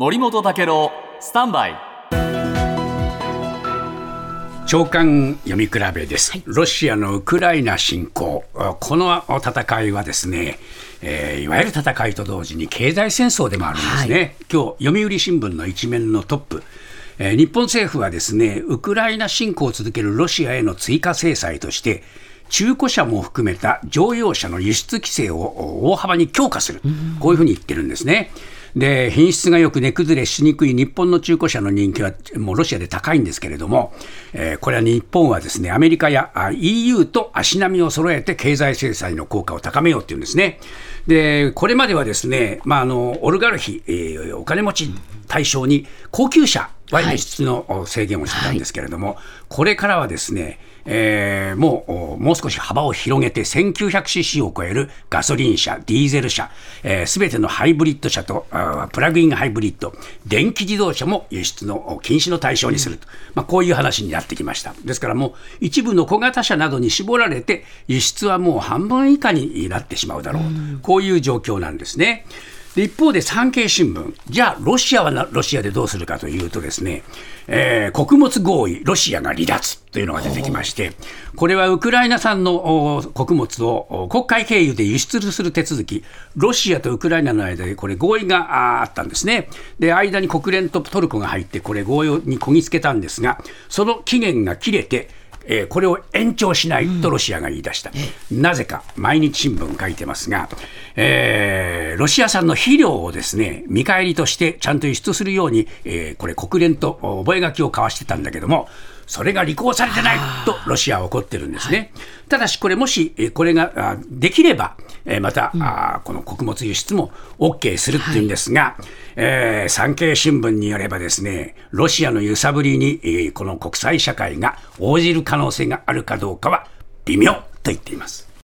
森本武郎スタンバイ。長官読み比べです、ロシアのウクライナ侵攻、この戦いはですね、えーいわゆる戦いと同時に経済戦争でもあるんですね、今日読売新聞の一面のトップ、えー日本政府はですねウクライナ侵攻を続けるロシアへの追加制裁として、中古車も含めた乗用車の輸出規制を大幅に強化する、こういうふうに言ってるんですね。で品質がよく値崩れしにくい日本の中古車の人気はもうロシアで高いんですけれども、えーこれは日本はですねアメリカやあ EU と足並みを揃えて経済制裁の効果を高めようっていうんですね。でこれまではですね、まあ、あのオルガルヒ、えーお金持ち対象に高級車は輸出のお制限をしてたんですけれども、これからはですね、えーもうおもう少し幅を広げて 1900cc を超えるガソリン車、ディーゼル車、す、べ、てのハイブリッド車とプラグインハイブリッド、電気自動車も輸出のお禁止の対象にすると、まあ、こういう話になってきました。ですからもう一部の小型車などに絞られて、輸出はもう半分以下になってしまうだろう、こういう状況なんですね。一方で産経新聞、じゃあ、ロシアはロシアでどうするかというとですね、えー穀物合意、ロシアが離脱というのが出てきまして、これはウクライナ産の穀物を国会経由で輸出する手続き、ロシアとウクライナの間でこれ合意があったんですね。で、間に国連とトルコが入って、これ合意にこぎつけたんですが、その期限が切れて、えーこれを延長しないとロシアが言い出した、なぜか毎日新聞書いてますが、えーロシア産の肥料をですね見返りとしてちゃんと輸出するように、えーこれ、国連とお覚書を交わしてたんだけども、それが履行されてないとロシアは怒ってるんですね。ただし、これ、もしえーこれがあできれば、えーまた、あーこの穀物輸出も OK するっていうんですが、えー産経新聞によればですね、ロシアの揺さぶりに、えーこの国際社会が応じる可能性があるかどうかは微妙と言っています。